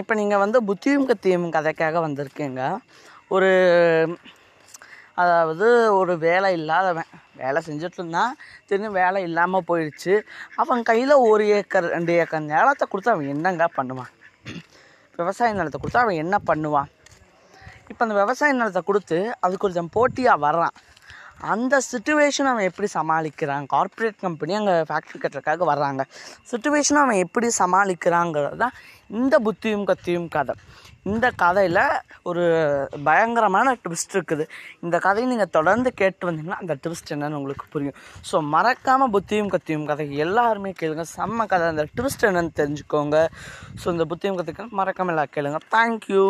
இப்போ நீங்கள் வந்து புத்தியும் கத்தியும் கதைக்காக வந்திருக்கீங்க. ஒரு அதாவது ஒரு வேலை இல்லாதவன் வேலை செஞ்சுட்டு இருந்தான் திடீர்னு வேலை இல்லாமல் போயிடுச்சு. அவன் கையில் ஒரு ஏக்கர் ரெண்டு ஏக்கர் நிலத்தை கொடுத்து அவன் என்னங்க பண்ணுவான்? விவசாய நிலத்தை கொடுத்து அவன் என்ன பண்ணுவான்? இப்போ அந்த விவசாய நிலத்தை கொடுத்து அதுக்கு கொஞ்சம் போட்டியாக வர்றான். அந்த சுச்சுவேஷன் அவன் எப்படி சமாளிக்கிறான்? கார்ப்பரேட் கம்பெனி அங்கே ஃபேக்ட்ரி கட்டுறதுக்காக வர்றாங்க. சுச்சுவேஷனை அவன் எப்படி சமாளிக்கிறாங்கிறது தான் இந்த புத்தியும் கத்தியும் கதை. இந்த கதையில் ஒரு பயங்கரமான ட்விஸ்ட் இருக்குது. இந்த கதையை நீங்கள் தொடர்ந்து கேட்டு வந்தீங்கன்னா அந்த ட்விஸ்ட் என்னன்னு உங்களுக்கு புரியும். ஸோ மறக்காமல் புத்தியும் கத்தியும் கதை எல்லாருமே கேளுங்க. செம்ம கதை. அந்த ட்விஸ்ட் என்னன்னு தெரிஞ்சுக்கோங்க. ஸோ இந்த புத்தியும் கத்துக்கு மறக்காமல் எல்லாம் கேளுங்க. தேங்க்யூ